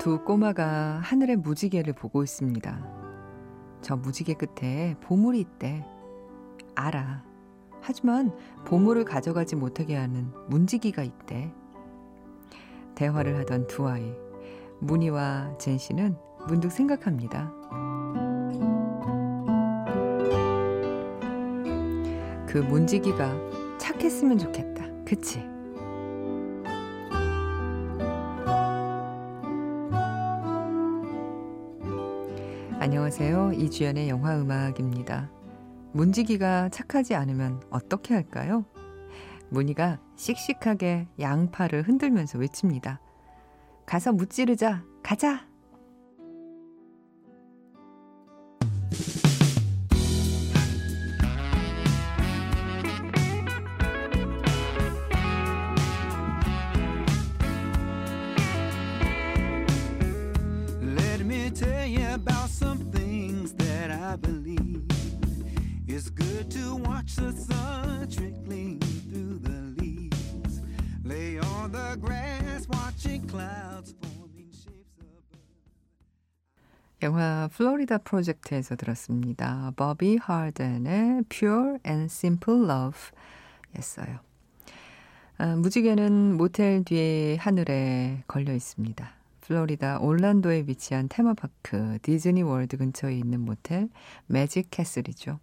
두 꼬마가 하늘의 무지개를 보고 있습니다. 저 무지개 끝에 보물이 있대. 알아. 하지만 보물을 가져가지 못하게 하는 문지기가 있대. 대화를 하던 두 아이, 문희와 젠 씨는 문득 생각합니다. 그 문지기가 착했으면 좋겠다. 그치? 안녕하세요. 이주연의 영화 음악입니다. 문지기가 착하지 않으면 어떻게 할까요? 문희가 씩씩하게 양팔을 흔들면서 외칩니다. 가서 무찌르자. 가자. 영화 플로리다 프로젝트에서 들었습니다. 바비 하든의 Pure and Simple Love 였어요. 아, 무지개는 모텔 뒤에 하늘에 걸려 있습니다. 플로리다 올란도에 위치한 테마파크 디즈니 월드 근처에 있는 모텔 매직 캐슬이죠.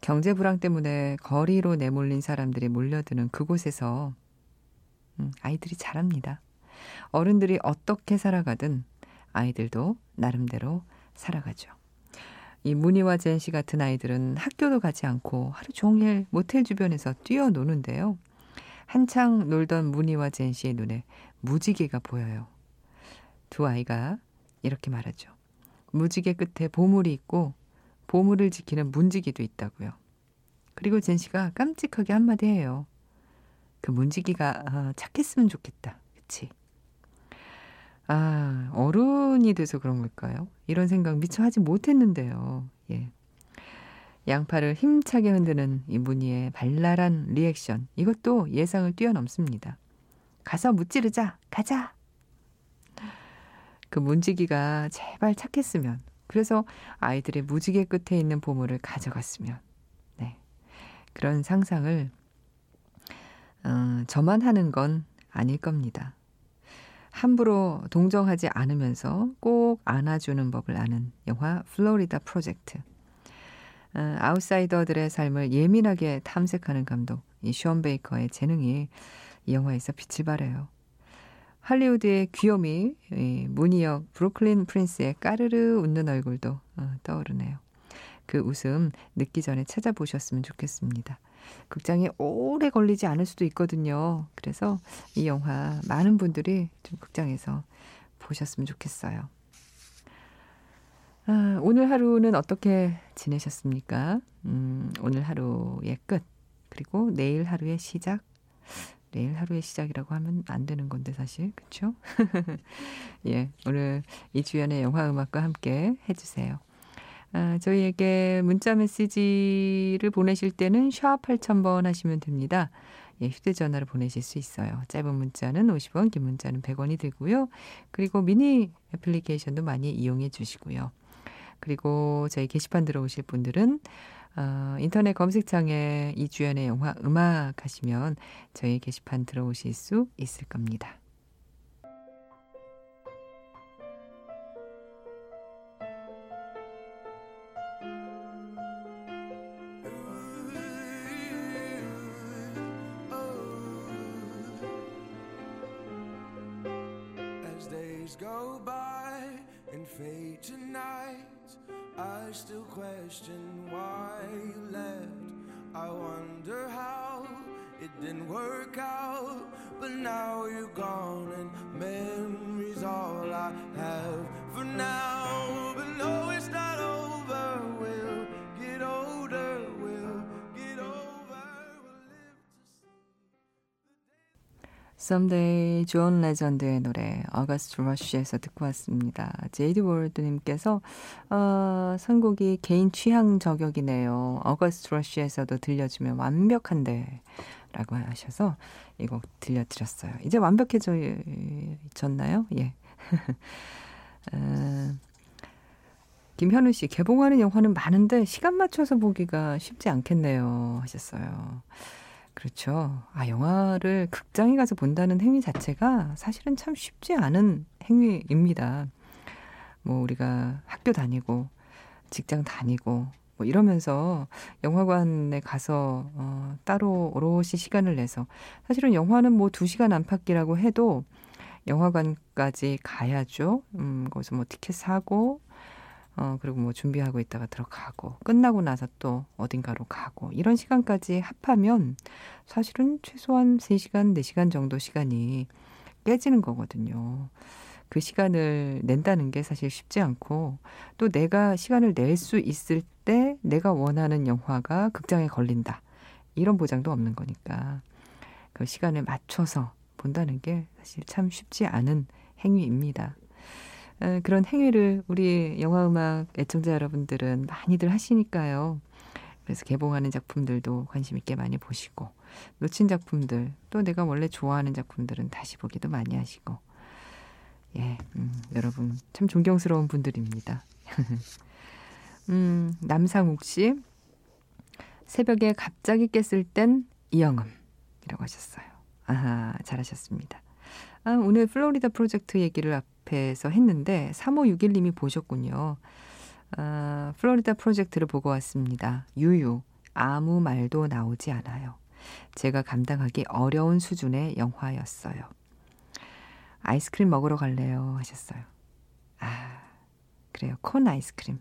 경제 불황 때문에 거리로 내몰린 사람들이 몰려드는 그곳에서 음, 아이들이 자랍니다. 어른들이 어떻게 살아가든 아이들도 나름대로 살아가죠. 이 무늬와 젠 씨 같은 아이들은 학교도 가지 않고 하루 종일 모텔 주변에서 뛰어노는데요. 한창 놀던 무늬와 젠 씨의 눈에 무지개가 보여요. 두 아이가 이렇게 말하죠. 무지개 끝에 보물이 있고 보물을 지키는 문지기도 있다고요. 그리고 젠 씨가 깜찍하게 한마디 해요. 그 문지기가 아, 착했으면 좋겠다. 그치? 아, 어른이 돼서 그런 걸까요? 이런 생각 미처 하지 못했는데요. 예. 양팔을 힘차게 흔드는 이 무늬의 발랄한 리액션. 이것도 예상을 뛰어넘습니다. 가서 무찌르자. 가자. 그 문지기가 제발 착했으면. 그래서 아이들의 무지개 끝에 있는 보물을 가져갔으면. 네. 그런 상상을, 어, 저만 하는 건 아닐 겁니다. 함부로 동정하지 않으면서 꼭 안아주는 법을 아는 영화 플로리다 프로젝트. 어, 아웃사이더들의 삶을 예민하게 탐색하는 감독, 이 션 베이커의 재능이 이 영화에서 빛을 발해요. 할리우드의 귀요미, 이 무니역 브루클린 프린스의 까르르 웃는 얼굴도 어, 떠오르네요. 그 웃음 늦기 전에 찾아보셨으면 좋겠습니다. 극장에 오래 걸리지 않을 수도 있거든요. 그래서 이 영화 많은 분들이 좀 극장에서 보셨으면 좋겠어요. 아, 오늘 하루는 어떻게 지내셨습니까? 음, 오늘 하루의 끝, 그리고 내일 하루의 시작. 내일 하루의 시작이라고 하면 안 되는 건데 사실 그렇죠? 예, 오늘 이주연의 영화 음악과 함께 해주세요. 아, 저희에게 문자 메시지를 보내실 때는 샵 8000번 하시면 됩니다. 예, 휴대전화로 보내실 수 있어요. 짧은 문자는 50원, 긴 문자는 100원이 들고요. 그리고 미니 애플리케이션도 많이 이용해 주시고요. 그리고 저희 게시판 들어오실 분들은 어, 인터넷 검색창에 이주연의 영화 음악 하시면 저희 게시판 들어오실 수 있을 겁니다. Wonder how it didn't work out, but now you're gone and memories all I have for now. Someday 존 레전드의 노래 어거스트 러쉬에서 듣고 왔습니다. 제이드 월드님께서 어, 선곡이 개인 취향 저격이네요. 어거스트 러쉬에서도 들려주면 완벽한데 라고 하셔서 이 곡 들려드렸어요. 이제 완벽해졌나요? 예. 어, 김현우 씨, 개봉하는 영화는 많은데 시간 맞춰서 보기가 쉽지 않겠네요. 하셨어요. 그렇죠. 아, 영화를 극장에 가서 본다는 행위 자체가 사실은 참 쉽지 않은 행위입니다. 뭐, 우리가 학교 다니고, 직장 다니고, 뭐 이러면서 영화관에 가서 어, 따로 오롯이 시간을 내서 사실은 영화는 뭐 2시간 안팎이라고 해도 영화관까지 가야죠. 음, 거기서 뭐 티켓 사고 어, 그리고 뭐 준비하고 있다가 들어가고, 끝나고 나서 또 어딘가로 가고, 이런 시간까지 합하면 사실은 최소한 3시간, 4시간 정도 시간이 깨지는 거거든요. 그 시간을 낸다는 게 사실 쉽지 않고, 또 내가 시간을 낼 수 있을 때 내가 원하는 영화가 극장에 걸린다. 이런 보장도 없는 거니까. 그 시간을 맞춰서 본다는 게 사실 참 쉽지 않은 행위입니다. 그런 행위를 우리 영화음악 애청자 여러분들은 많이들 하시니까요. 그래서 개봉하는 작품들도 관심 있게 많이 보시고 놓친 작품들 또 내가 원래 좋아하는 작품들은 다시 보기도 많이 하시고 예, 음, 여러분 참 존경스러운 분들입니다. 음, 남상욱 씨 새벽에 갑자기 깼을 땐 이영음이라고 하셨어요. 아하, 잘하셨습니다. 아, 오늘 플로리다 프로젝트 얘기를 앞 에서 했는데 3561님이 보셨군요. 아, 플로리다 프로젝트를 보고 왔습니다. 유유. 아무 말도 나오지 않아요. 제가 감당하기 어려운 수준의 영화였어요. 아이스크림 먹으러 갈래요? 하셨어요. 아, 그래요. 콘 아이스크림.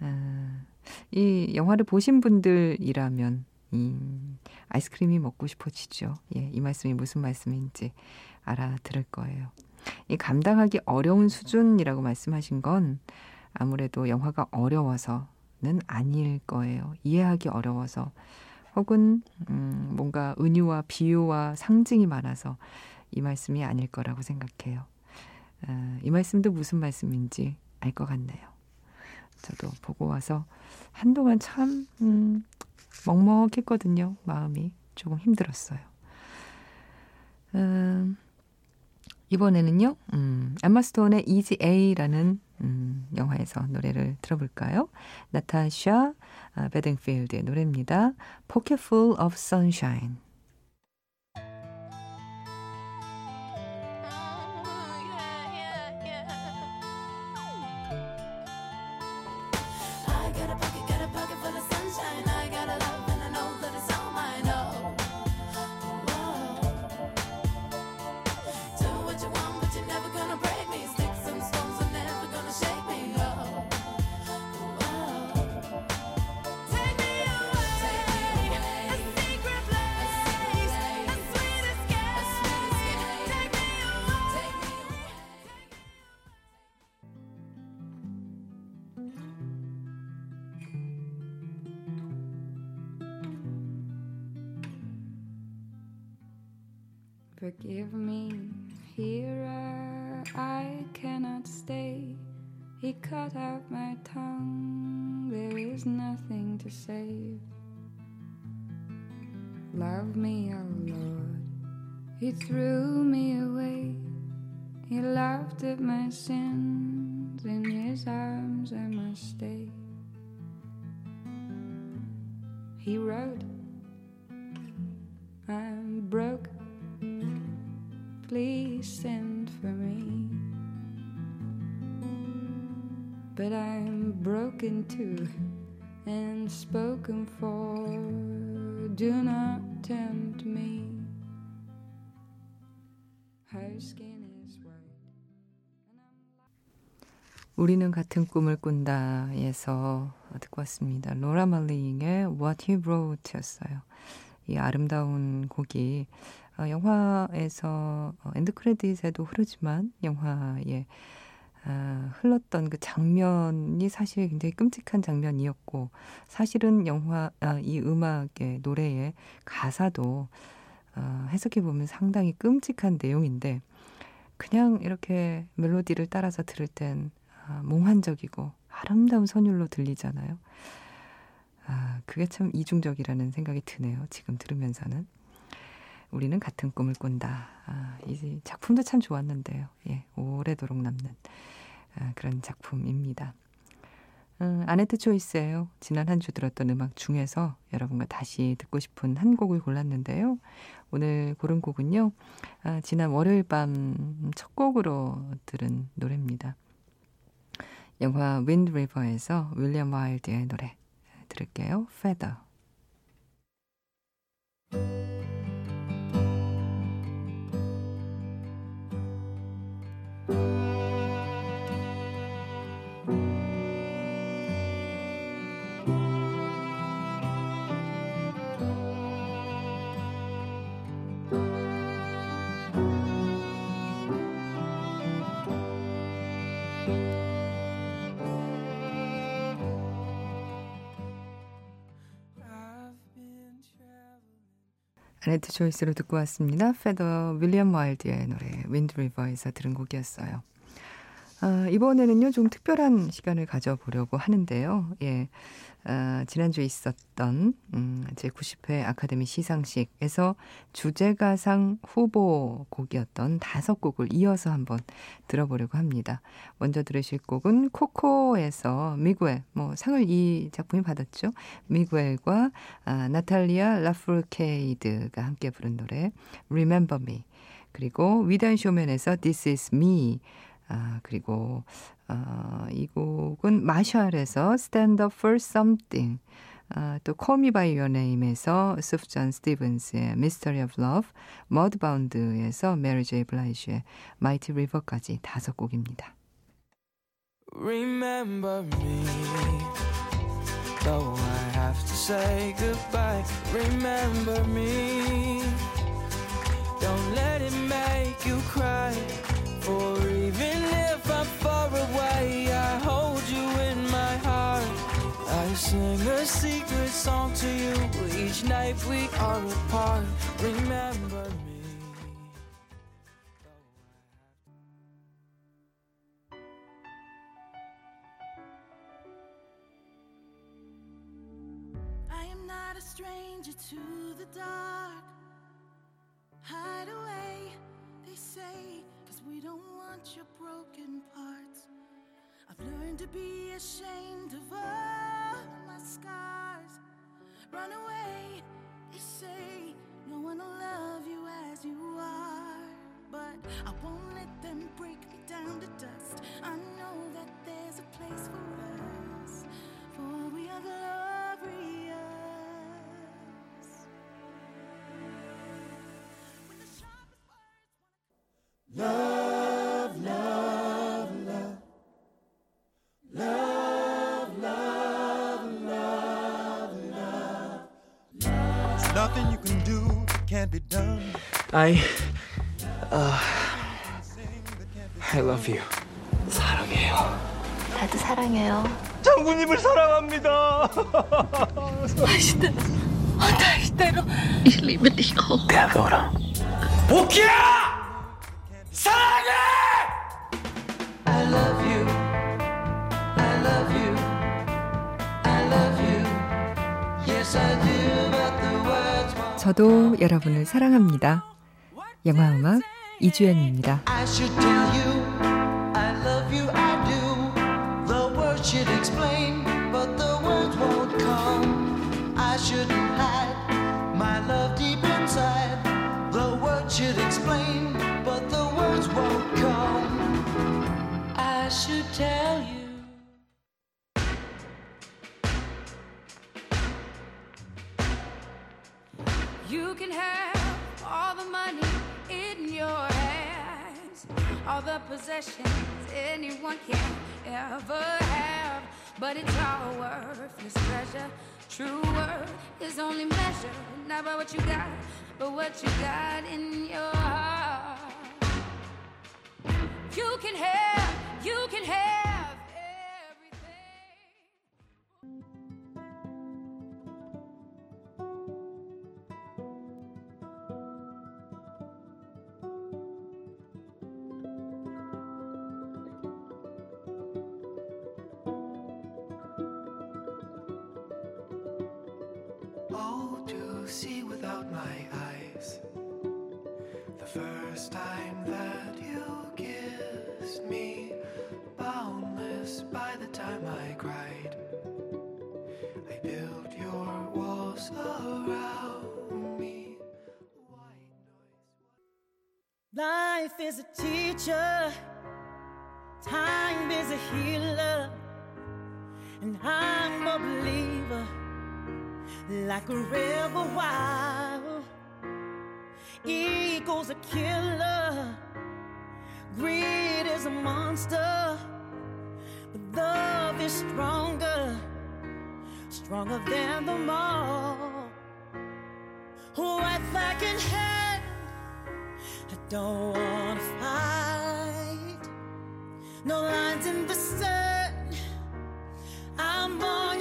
아, 이 영화를 보신 분들이라면, 음, 아이스크림이 먹고 싶어지죠. 예, 이 말씀이 무슨 말씀인지 알아들을 거예요. 이 감당하기 어려운 수준이라고 말씀하신 건 아무래도 영화가 어려워서는 아닐 거예요. 이해하기 어려워서 혹은 음, 뭔가 은유와 비유와 상징이 많아서 이 말씀이 아닐 거라고 생각해요. 아, 이 말씀도 무슨 말씀인지 알 것 같네요. 저도 보고 와서 한동안 참 음, 먹먹했거든요. 마음이 조금 힘들었어요. 음, 이번에는요, 음, 엠마 스톤의 Easy A라는 음, 영화에서 노래를 들어볼까요? 나타샤 아, 베딩필드의 노래입니다. Pocket Full of Sunshine. Forgive me, here I cannot stay. He cut out my tongue, there is nothing to save. Love me, oh Lord, He threw me away. He laughed at my sins, in His arms I must stay. He wrote, I'm please send for me. But I'm broken too and spoken for. Do not tempt me. Her skin is white. 우리는 같은 꿈을 꾼다에서 듣고 왔습니다. 로라 말링의 What He Wrote였어요. 이 아름다운 곡이 어, 영화에서 어, 엔드 크레딧에도 흐르지만 영화에 아, 흘렀던 그 장면이 사실 굉장히 끔찍한 장면이었고 사실은 영화 아, 이 음악의 노래의 가사도 아, 해석해 보면 상당히 끔찍한 내용인데 그냥 이렇게 멜로디를 따라서 들을 땐 아, 몽환적이고 아름다운 선율로 들리잖아요. 아, 그게 참 이중적이라는 생각이 드네요. 지금 들으면서는. 우리는 같은 꿈을 꾼다. 아, 이 작품도 참 좋았는데요. 예, 오래도록 남는 아, 그런 작품입니다. 음, 아네트 초이스예요. 지난 한 주 들었던 음악 중에서 여러분과 다시 듣고 싶은 한 곡을 골랐는데요. 오늘 고른 곡은요. 아, 지난 월요일 밤 첫 곡으로 들은 노래입니다. 영화 윈드 리버에서 윌리엄 와일드의 노래 들을게요. Feather. Thank you. 아네뜨 초이스로 듣고 왔습니다. 페더 윌리엄 와일드의 노래 윈드 리버에서 들은 곡이었어요. 아, 이번에는요 좀 특별한 시간을 가져보려고 하는데요. 예, 아, 지난주에 있었던 음, 제90회 아카데미 시상식에서 주제가상 후보 곡이었던 다섯 곡을 이어서 한번 들어보려고 합니다. 먼저 들으실 곡은 코코에서 미구엘, 뭐 상을 이 작품이 받았죠. 미구엘과 아, 나탈리아 라프르케이드가 함께 부른 노래 Remember Me 그리고 위단 쇼맨에서 This Is Me 아, 그리고 어, 이 곡은 마샬에서 Stand Up For Something 아, 또 Call Me By Your Name에서 수프전 스티븐스의 Mystery of Love, Mudbound에서 Mary J. Blige의 Mighty River까지 다섯 곡입니다. Remember me, though I have to say goodbye. Remember me, don't let it make you cry. For sing a secret song to you each night we are apart. Remember me. I am not a stranger to the dark. Hide away, they say, cause we don't want your broken parts. I've learned to be ashamed of all my scars. Run away, they say, no one will love you as you are. But I won't let them break me down to dust. I know that I uh, I love you. 사랑해요. 나도 사랑해요. 장군님을 사랑합니다. Ich liebe dich auch. 대보라. 복희야! 사랑해! I love you. I love you. I love you. Yes, I do, but the words won't. 저도 여러분을 사랑합니다. 영화 음악 이주연입니다. I should tell you, I love you, I do. The words should explain, but the words won't come. I shouldn't hide my love deep inside. The words should explain, but the words won't come. I should tell you. You can have all the money in your hands, all the possessions anyone can ever have, but it's all worthless treasure. True worth is only measured not by what you got, but what you got in your heart. You can have, you can have Oh, to see without my eyes. The first time that you kissed me, boundless by the time I cried. I built your walls around me. Life is a teacher, time is a healer, and I'm a believer, like a river wild. Ego's a killer, greed is a monster, but love is stronger, stronger than them all. White flag in hand. I don't wanna fight. No lines in the sun. I'm on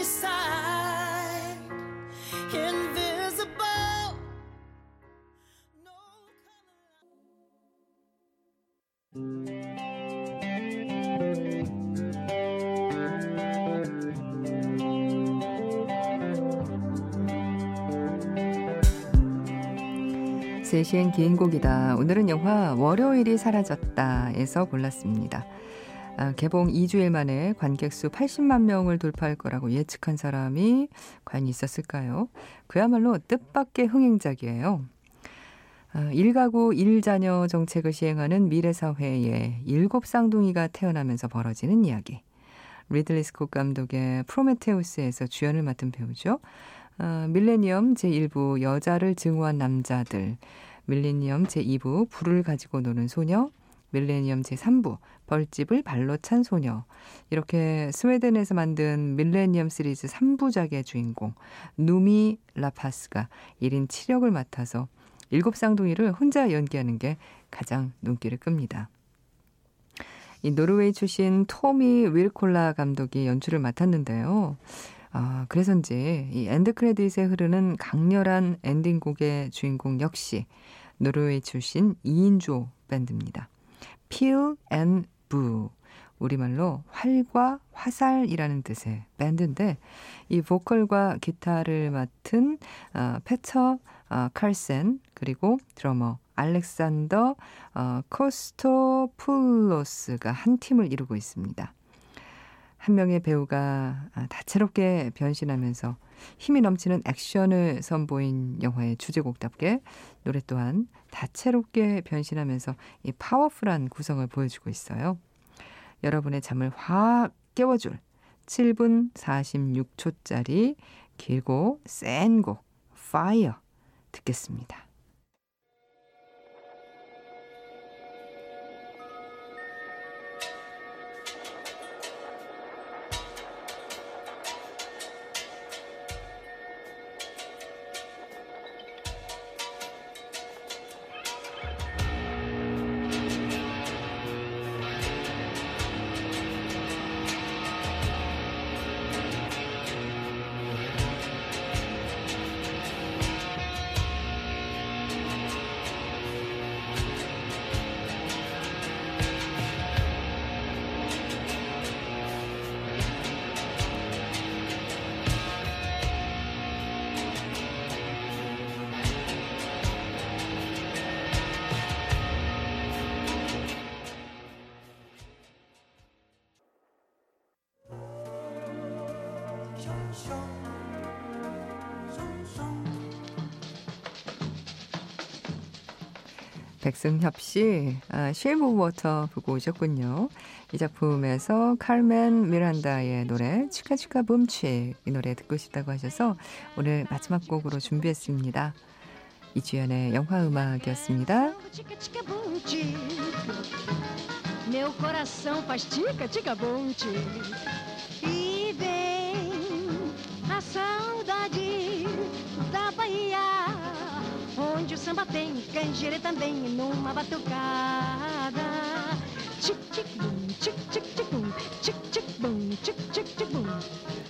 세시엔 긴 곡이다. 오늘은 영화 월요일이 사라졌다에서 골랐습니다. 아, 개봉 2주일 만에 관객 수 80만 명을 돌파할 거라고 예측한 사람이 과연 있었을까요? 그야말로 뜻밖의 흥행작이에요. 아, 일가구 일자녀 정책을 시행하는 미래사회에 일곱 쌍둥이가 태어나면서 벌어지는 이야기. 리들리 스콧 감독의 프로메테우스에서 주연을 맡은 배우죠. 어, 밀레니엄 제1부 여자를 증오한 남자들, 밀레니엄 제2부 불을 가지고 노는 소녀, 밀레니엄 제3부 벌집을 발로 찬 소녀. 이렇게 스웨덴에서 만든 밀레니엄 시리즈 3부작의 주인공 누미 라파스가 1인 7역을 맡아서 일곱 쌍둥이를 혼자 연기하는 게 가장 눈길을 끕니다. 이 노르웨이 출신 토미 위르콜라 감독이 연출을 맡았는데요. 아, 그래서인지 이 end credit에 흐르는 강렬한 엔딩곡의 주인공 역시 노르웨이 출신 2인조 밴드입니다. Peel and Boo. 우리말로 활과 화살이라는 뜻의 밴드인데 이 보컬과 기타를 맡은 어, 페터 어, 칼센 그리고 드러머 알렉산더 어, 코스토풀로스가 한 팀을 이루고 있습니다. 한 명의 배우가 아, 다채롭게 변신하면서 힘이 넘치는 액션을 선보인 영화의 주제곡답게 노래 또한 다채롭게 변신하면서 이 파워풀한 구성을 보여주고 있어요. 여러분의 잠을 확 깨워줄 7분 46초짜리 길고 센곡 Fire 듣겠습니다. 백승협 씨, 아, 셰이프 오브 워터 보고 오셨군요. 이 작품에서 칼멘 미란다의 노래 Chica Chica Boom Chic 이 노래 듣고 싶다고 하셔서 오늘 마지막 곡으로 준비했습니다. 이주연의 영화 음악이었습니다. Meu coração faz tica, tica, tica. E vem samba tem, canjere também, numa batucada. Tic, tic, bum, tic, tic, tic, bum, tic, tic, bum, tic, tic, tic, bum.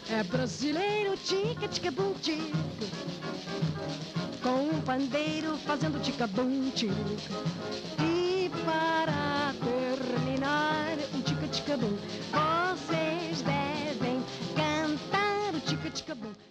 É brasileiro, tica, tica, bum, tic. Com um pandeiro fazendo tica, bum, tic. E para terminar, um tica, tica, bum, vocês devem cantar o tica, tica, bum.